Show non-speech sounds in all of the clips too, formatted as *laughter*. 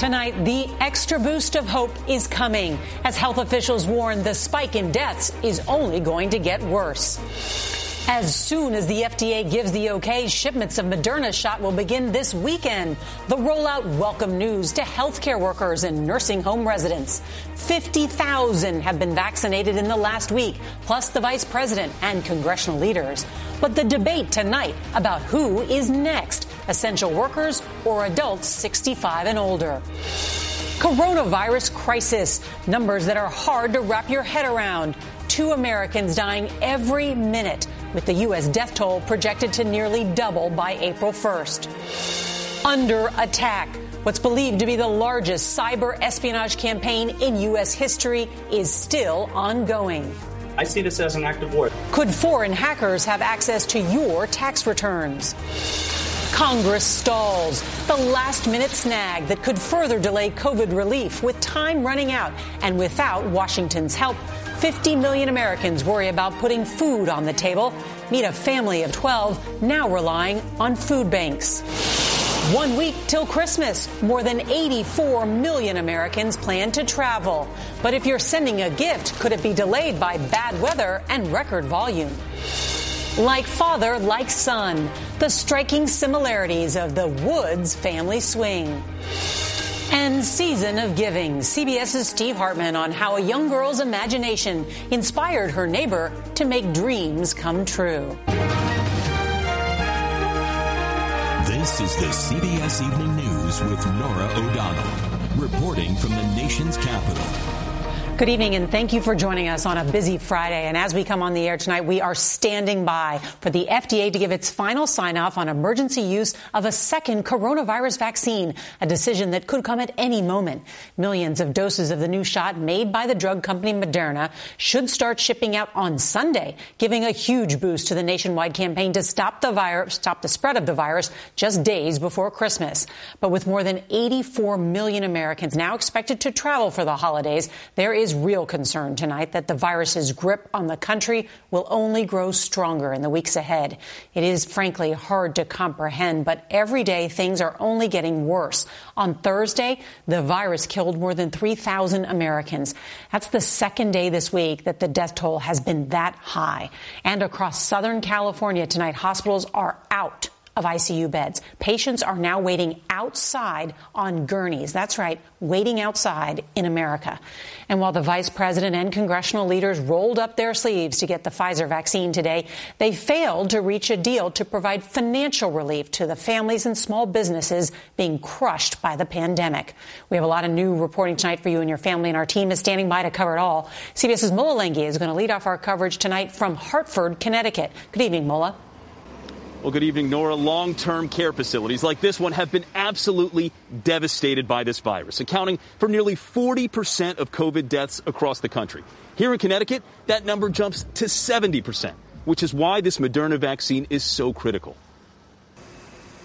Tonight, the extra boost of hope is coming as health officials warn the spike in deaths is only going to get worse. As soon as the FDA gives the okay, shipments of Moderna shot will begin this weekend. The rollout welcome news to healthcare workers and nursing home residents. 50,000 have been vaccinated in the last week, plus the vice president and congressional leaders. But the debate tonight about who is next, essential workers or adults 65 and older. Coronavirus crisis, numbers that are hard to wrap your head around. Two Americans dying every minute with the U.S. death toll projected to nearly double by April 1st. Under attack. What's believed to be the largest cyber espionage campaign in U.S. history is still ongoing. I see this as an act of war. Could foreign hackers have access to your tax returns? Congress stalls. The last minute snag that could further delay COVID relief with time running out and without Washington's help. 50 million Americans worry about putting food on the table. Meet a family of 12 now relying on food banks. One week till Christmas, more than 84 million Americans plan to travel. But if you're sending a gift, could it be delayed by bad weather and record volume? Like father, like son, the striking similarities of the Woods family swing. And Season of Giving. CBS's Steve Hartman on how a young girl's imagination inspired her neighbor to make dreams come true. This is the CBS Evening News with Norah O'Donnell, reporting from the nation's capital. Good evening and thank you for joining us on a busy Friday. And as we come on the air tonight, we are standing by for the FDA to give its final sign off on emergency use of a second coronavirus vaccine, a decision that could come at any moment. Millions of doses of the new shot made by the drug company Moderna should start shipping out on Sunday, giving a huge boost to the nationwide campaign to stop the virus, stop the spread of the virus just days before Christmas. But with more than 84 million Americans now expected to travel for the holidays, there is real concern tonight that the virus's grip on the country will only grow stronger in the weeks ahead. It is frankly hard to comprehend, but every day things are only getting worse. On Thursday, the virus killed more than 3,000 Americans. That's the second day this week that the death toll has been that high. And across Southern California tonight, hospitals are out of ICU beds. Patients are now waiting outside on gurneys. That's right, waiting outside in America. And while the vice president and congressional leaders rolled up their sleeves to get the Pfizer vaccine today, they failed to reach a deal to provide financial relief to the families and small businesses being crushed by the pandemic. We have a lot of new reporting tonight for you and your family, and our team is standing by to cover it all. CBS's Mola Lenghi is going to lead off our coverage tonight from Hartford, Connecticut. Good evening, Mola. Well, good evening, Norah. Long term care facilities like this one have been absolutely devastated by this virus, accounting for nearly 40% of COVID deaths across the country. Here in Connecticut, that number jumps to 70%, which is why this Moderna vaccine is so critical.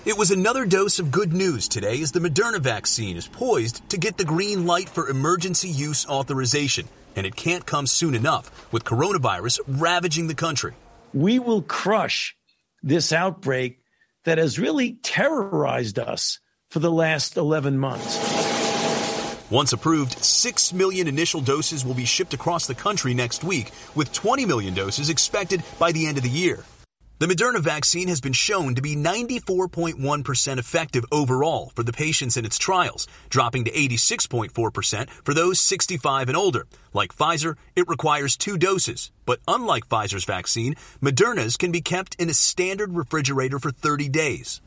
It was another dose of good news today as the Moderna vaccine is poised to get the green light for emergency use authorization, and it can't come soon enough with coronavirus ravaging the country. We will crush this outbreak that has really terrorized us for the last 11 months. Once approved, 6 million initial doses will be shipped across the country next week, with 20 million doses expected by the end of the year. The Moderna vaccine has been shown to be 94.1% effective overall for the patients in its trials, dropping to 86.4% for those 65 and older. Like Pfizer, it requires two doses, but unlike Pfizer's vaccine, Moderna's can be kept in a standard refrigerator for 30 days.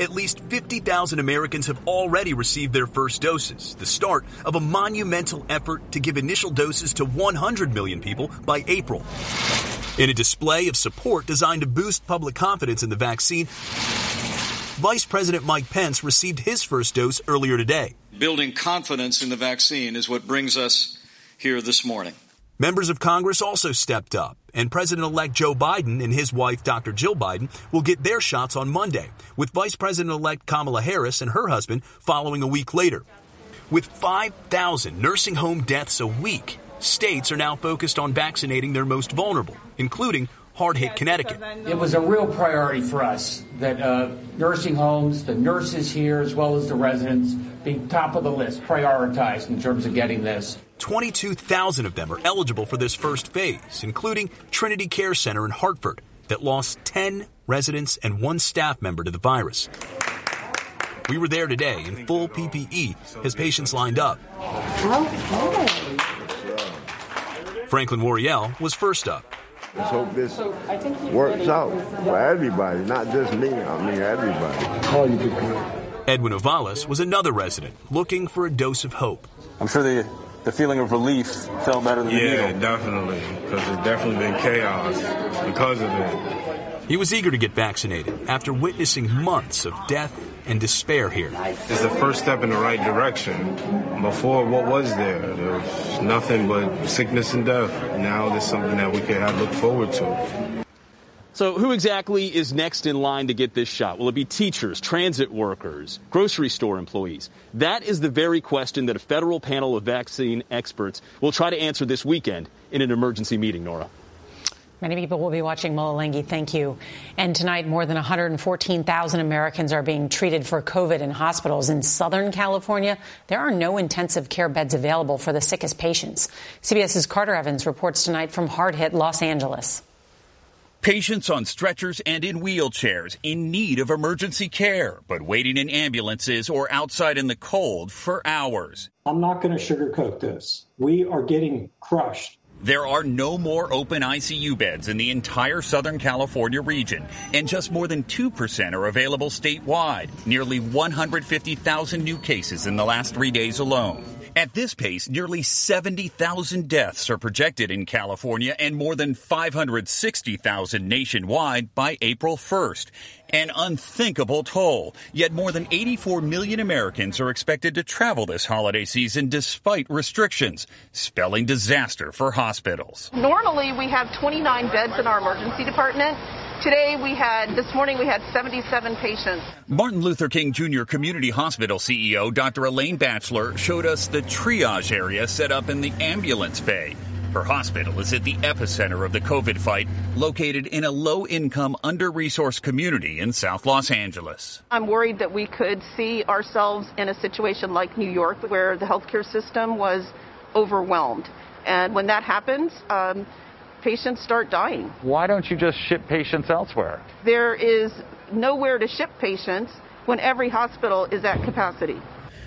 At least 50,000 Americans have already received their first doses, the start of a monumental effort to give initial doses to 100 million people by April. In a display of support designed to boost public confidence in the vaccine, Vice President Mike Pence received his first dose earlier today. Building confidence in the vaccine is what brings us here this morning. Members of Congress also stepped up, and President elect Joe Biden and his wife, Dr. Jill Biden, will get their shots on Monday, with Vice President elect Kamala Harris and her husband following a week later. With 5,000 nursing home deaths a week, states are now focused on vaccinating their most vulnerable, including hard hit Connecticut. It was a real priority for us that uh, nursing homes, the nurses here, as well as the residents, be top of the list, prioritized in terms of getting this. 22,000 of them are eligible for this first phase, including Trinity Care Center in Hartford, that lost 10 residents and one staff member to the virus. We were there today in full PPE as patients lined up. Franklin Wariel was first up. Let's hope this works out for everybody, not just me. I mean, everybody. Call you Edwin Ovalis was another resident looking for a dose of hope. I'm sure the the feeling of relief felt better than yeah, the needle. Yeah, definitely, because it's definitely been chaos because of it. He was eager to get vaccinated after witnessing months of death and despair here. It's the first step in the right direction. Before, what was there? There was nothing but sickness and death. Now there's something that we can have look forward to. So, who exactly is next in line to get this shot? Will it be teachers, transit workers, grocery store employees? That is the very question that a federal panel of vaccine experts will try to answer this weekend in an emergency meeting, Norah. Many people will be watching Mola Lenghi. Thank you. And tonight, more than 114,000 Americans are being treated for COVID in hospitals. In Southern California, there are no intensive care beds available for the sickest patients. CBS's Carter Evans reports tonight from hard hit Los Angeles. Patients on stretchers and in wheelchairs in need of emergency care, but waiting in ambulances or outside in the cold for hours. I'm not going to sugarcoat this. We are getting crushed. There are no more open ICU beds in the entire Southern California region, and just more than 2% are available statewide. Nearly 150,000 new cases in the last three days alone. At this pace, nearly 70,000 deaths are projected in California and more than 560,000 nationwide by April 1st. An unthinkable toll. Yet more than 84 million Americans are expected to travel this holiday season despite restrictions, spelling disaster for hospitals. Normally, we have 29 beds in our emergency department. Today we had, this morning we had 77 patients. Martin Luther King Jr. Community Hospital CEO Dr. Elaine Batchelor showed us the triage area set up in the ambulance bay. Her hospital is at the epicenter of the COVID fight, located in a low income, under resourced community in South Los Angeles. I'm worried that we could see ourselves in a situation like New York, where the healthcare system was overwhelmed. And when that happens, um, patients start dying. Why don't you just ship patients elsewhere? There is nowhere to ship patients when every hospital is at capacity.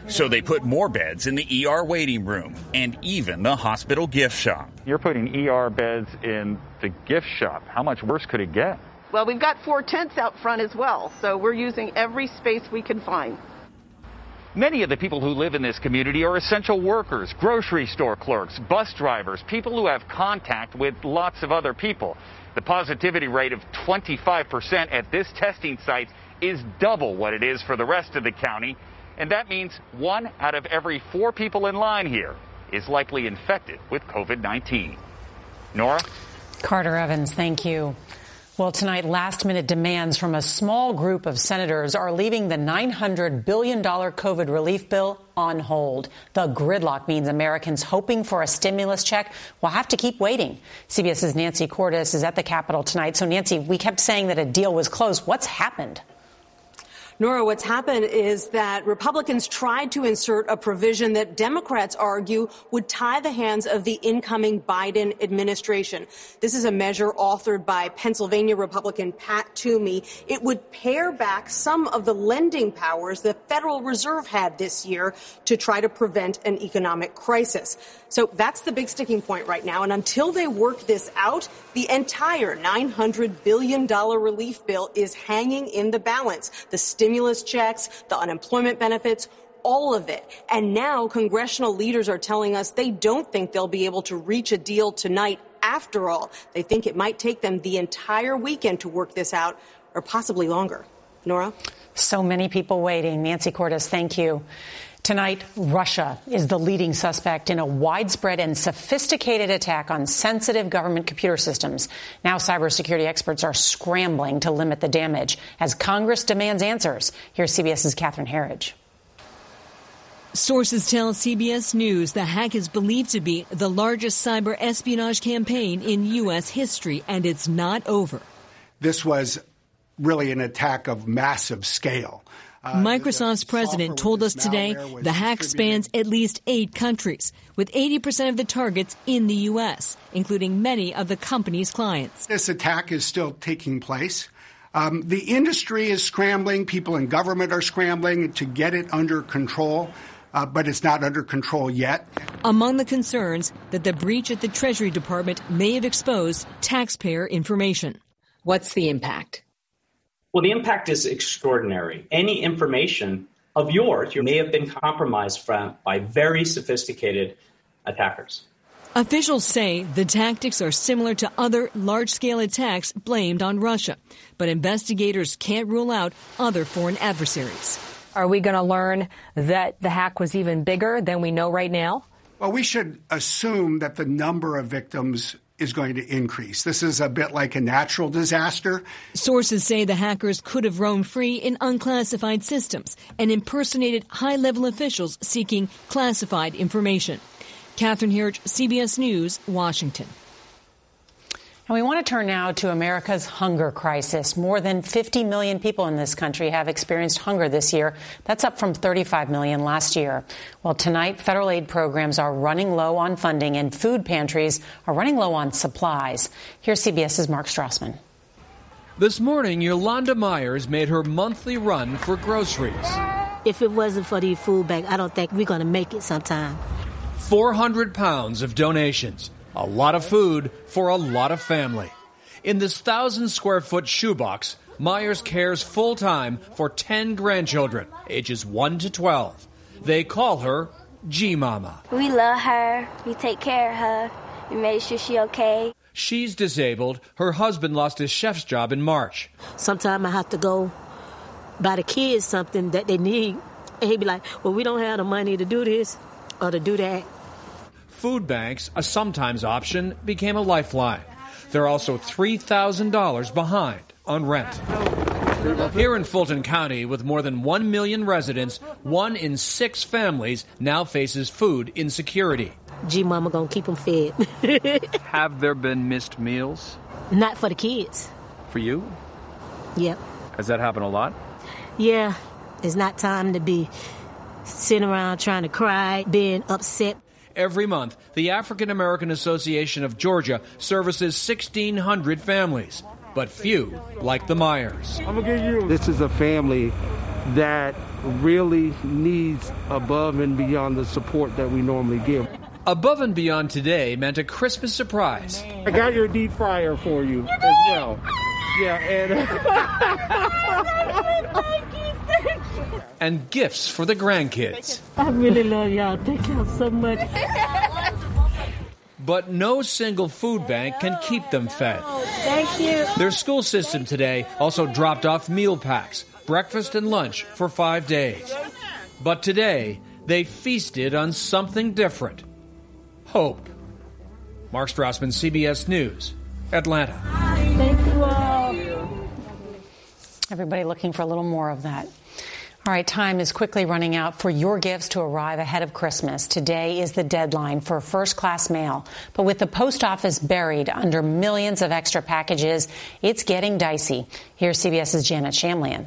So they put more beds in the ER waiting room and even the hospital gift shop. You're putting ER beds in the gift shop. How much worse could it get? Well, we've got four tents out front as well, so we're using every space we can find. Many of the people who live in this community are essential workers, grocery store clerks, bus drivers, people who have contact with lots of other people. The positivity rate of 25% at this testing site is double what it is for the rest of the county. And that means one out of every four people in line here is likely infected with COVID 19. Norah? Carter Evans, thank you. Well, tonight, last minute demands from a small group of senators are leaving the $900 billion COVID relief bill on hold. The gridlock means Americans hoping for a stimulus check will have to keep waiting. CBS's Nancy Cordes is at the Capitol tonight. So, Nancy, we kept saying that a deal was closed. What's happened? Norah, what's happened is that Republicans tried to insert a provision that Democrats argue would tie the hands of the incoming Biden administration. This is a measure authored by Pennsylvania Republican Pat Toomey. It would pare back some of the lending powers the Federal Reserve had this year to try to prevent an economic crisis. So that's the big sticking point right now. And until they work this out, the entire $900 billion relief bill is hanging in the balance. The stimulus checks, the unemployment benefits, all of it. And now congressional leaders are telling us they don't think they'll be able to reach a deal tonight after all. They think it might take them the entire weekend to work this out or possibly longer. Norah? So many people waiting. Nancy Cordes, thank you. Tonight, Russia is the leading suspect in a widespread and sophisticated attack on sensitive government computer systems. Now, cybersecurity experts are scrambling to limit the damage as Congress demands answers. Here's CBS's Catherine Herridge. Sources tell CBS News the hack is believed to be the largest cyber espionage campaign in U.S. history, and it's not over. This was really an attack of massive scale. Microsoft's president told us today the hack spans at least eight countries, with 80% of the targets in the U.S., including many of the company's clients. This attack is still taking place. Um, the industry is scrambling, people in government are scrambling to get it under control. Uh, but it's not under control yet. Among the concerns that the breach at the Treasury Department may have exposed taxpayer information. What's the impact? Well, the impact is extraordinary. Any information of yours you may have been compromised from by very sophisticated attackers. Officials say the tactics are similar to other large scale attacks blamed on Russia, but investigators can't rule out other foreign adversaries. Are we going to learn that the hack was even bigger than we know right now? Well, we should assume that the number of victims is going to increase. This is a bit like a natural disaster. Sources say the hackers could have roamed free in unclassified systems and impersonated high level officials seeking classified information. Catherine Herridge, CBS News, Washington. And we want to turn now to America's hunger crisis. More than 50 million people in this country have experienced hunger this year. That's up from 35 million last year. Well, tonight, federal aid programs are running low on funding and food pantries are running low on supplies. Here's CBS's Mark Strassmann. This morning, Yolanda Myers made her monthly run for groceries. If it wasn't for the food bank, I don't think we're going to make it sometime. 400 pounds of donations. A lot of food for a lot of family. In this thousand square foot shoebox, Myers cares full time for 10 grandchildren, ages 1 to 12. They call her G Mama. We love her. We take care of her. We make sure she's okay. She's disabled. Her husband lost his chef's job in March. Sometimes I have to go buy the kids something that they need. And he'd be like, Well, we don't have the money to do this or to do that. Food banks, a sometimes option, became a lifeline. They're also $3,000 behind on rent. Here in Fulton County, with more than 1 million residents, one in six families now faces food insecurity. G Mama gonna keep them fed. *laughs* Have there been missed meals? Not for the kids. For you? Yep. Has that happened a lot? Yeah. It's not time to be sitting around trying to cry, being upset Every month, the African American Association of Georgia services 1,600 families, but few like the Myers. I'm gonna give you. This is a family that really needs above and beyond the support that we normally give. Above and Beyond today meant a Christmas surprise. I got your deep fryer for you as well. Yeah, and *laughs* oh, and gifts for the grandkids. I really love y'all. Thank y'all so much. But no single food bank can keep them fed. Thank you. Their school system today also dropped off meal packs, breakfast and lunch for five days. But today, they feasted on something different hope. Mark Strassmann, CBS News, Atlanta. Thank you all. Everybody looking for a little more of that. All right, time is quickly running out for your gifts to arrive ahead of Christmas. Today is the deadline for first class mail. But with the post office buried under millions of extra packages, it's getting dicey. Here's CBS's Janet Shamlian.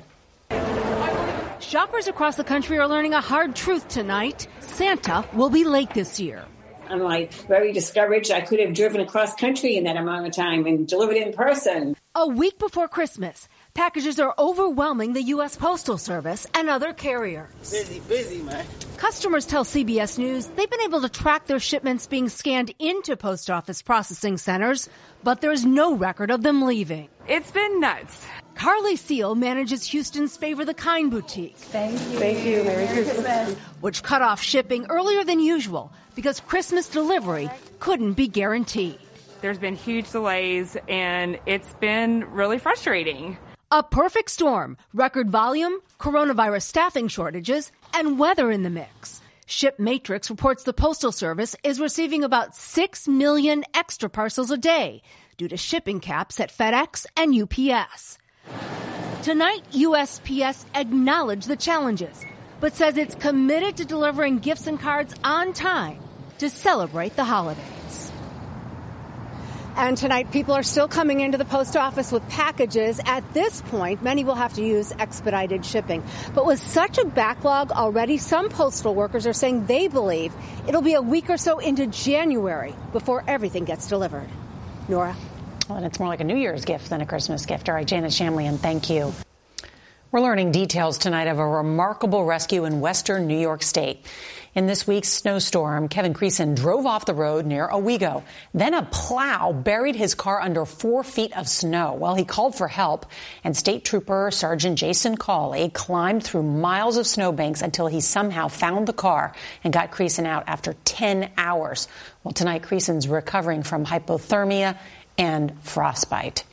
Shoppers across the country are learning a hard truth tonight. Santa will be late this year. I'm like very discouraged. I could have driven across country in that amount of time and delivered in person. A week before Christmas, packages are overwhelming the U.S. Postal Service and other carriers. Busy, busy, man. Customers tell CBS News they've been able to track their shipments being scanned into post office processing centers, but there's no record of them leaving. It's been nuts. Carly Seal manages Houston's Favor the Kind boutique. Thank you. Thank you. Merry Christmas. Which cut off shipping earlier than usual because Christmas delivery couldn't be guaranteed. There's been huge delays and it's been really frustrating. A perfect storm, record volume, coronavirus staffing shortages, and weather in the mix. Ship Matrix reports the Postal Service is receiving about 6 million extra parcels a day due to shipping caps at FedEx and UPS. Tonight, USPS acknowledged the challenges, but says it's committed to delivering gifts and cards on time to celebrate the holidays. And tonight, people are still coming into the post office with packages. At this point, many will have to use expedited shipping. But with such a backlog already, some postal workers are saying they believe it'll be a week or so into January before everything gets delivered. Norah? Well, and it's more like a New Year's gift than a Christmas gift. All right, Janet Shamlian, thank you. We're learning details tonight of a remarkable rescue in western New York State. In this week's snowstorm, Kevin Creason drove off the road near Owego. Then a plow buried his car under four feet of snow. Well, he called for help, and State Trooper Sergeant Jason Cawley climbed through miles of snowbanks until he somehow found the car and got Creason out after 10 hours. Well, tonight, Creason's recovering from hypothermia and frostbite.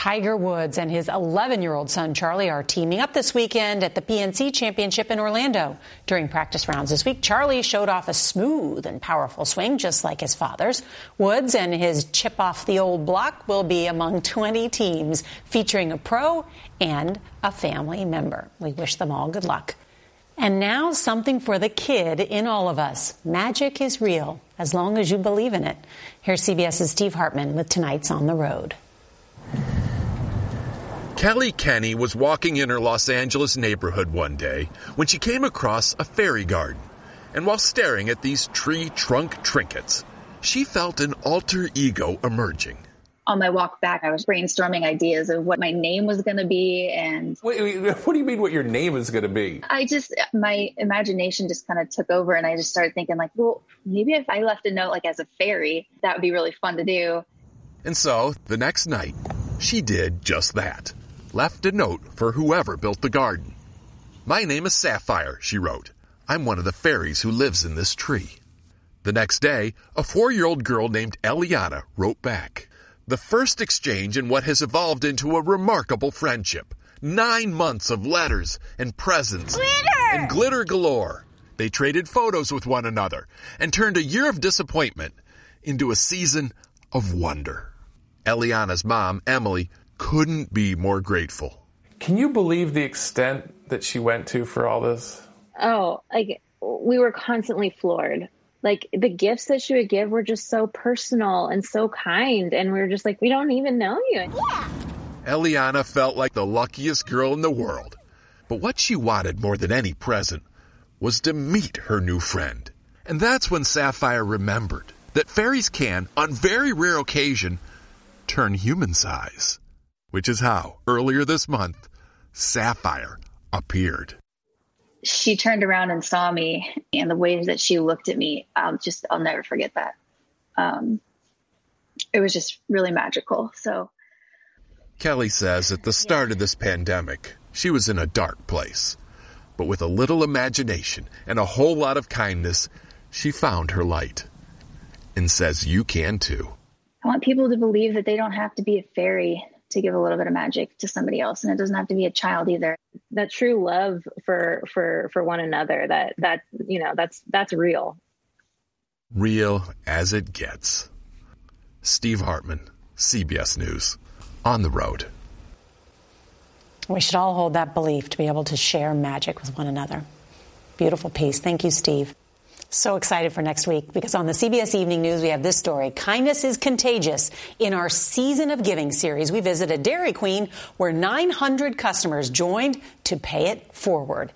Tiger Woods and his 11 year old son Charlie are teaming up this weekend at the PNC Championship in Orlando. During practice rounds this week, Charlie showed off a smooth and powerful swing just like his father's. Woods and his chip off the old block will be among 20 teams featuring a pro and a family member. We wish them all good luck. And now something for the kid in all of us. Magic is real as long as you believe in it. Here's CBS's Steve Hartman with tonight's On the Road. Kelly Kenny was walking in her Los Angeles neighborhood one day when she came across a fairy garden. And while staring at these tree trunk trinkets, she felt an alter ego emerging. On my walk back, I was brainstorming ideas of what my name was going to be. And wait, wait, *laughs* what do you mean what your name is going to be? I just, my imagination just kind of took over and I just started thinking, like, well, maybe if I left a note like as a fairy, that would be really fun to do. And so the next night, she did just that left a note for whoever built the garden. My name is Sapphire, she wrote. I'm one of the fairies who lives in this tree. The next day, a four year old girl named Eliana wrote back. The first exchange in what has evolved into a remarkable friendship. Nine months of letters and presents glitter! and glitter galore. They traded photos with one another and turned a year of disappointment into a season of wonder. Eliana's mom, Emily, couldn't be more grateful. Can you believe the extent that she went to for all this? Oh, like we were constantly floored. Like the gifts that she would give were just so personal and so kind. And we were just like, we don't even know you. Yeah. Eliana felt like the luckiest girl in the world. But what she wanted more than any present was to meet her new friend And that's when Sapphire remembered that fairies can, on very rare occasion, turn human size. Which is how, earlier this month, Sapphire appeared. She turned around and saw me, and the way that she looked at me, I'll just, I'll never forget that. Um, it was just really magical. So, Kelly says at the start of this pandemic, she was in a dark place. But with a little imagination and a whole lot of kindness, she found her light. And says you can too. I want people to believe that they don't have to be a fairy to give a little bit of magic to somebody else. And it doesn't have to be a child either. That true love for for for one another that that you know that's that's real. Real as it gets. Steve hartman cbs news on the road. We should all hold that belief to be able to share magic with one another. Beautiful piece. Thank you steve so excited for next week because on the CBS Evening News, we have this story. Kindness is contagious. In our Season of Giving series, we visited Dairy Queen where 900 customers joined to pay it forward.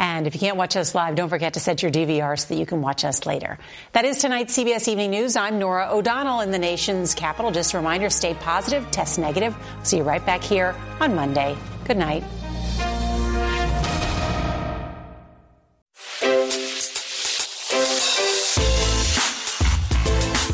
And if you can't watch us live, don't forget to set your DVR so that you can watch us later. That is tonight's CBS Evening News. I'm Norah O'Donnell in the nation's capital. Just a reminder, stay positive, test negative. See you right back here on Monday. Good night.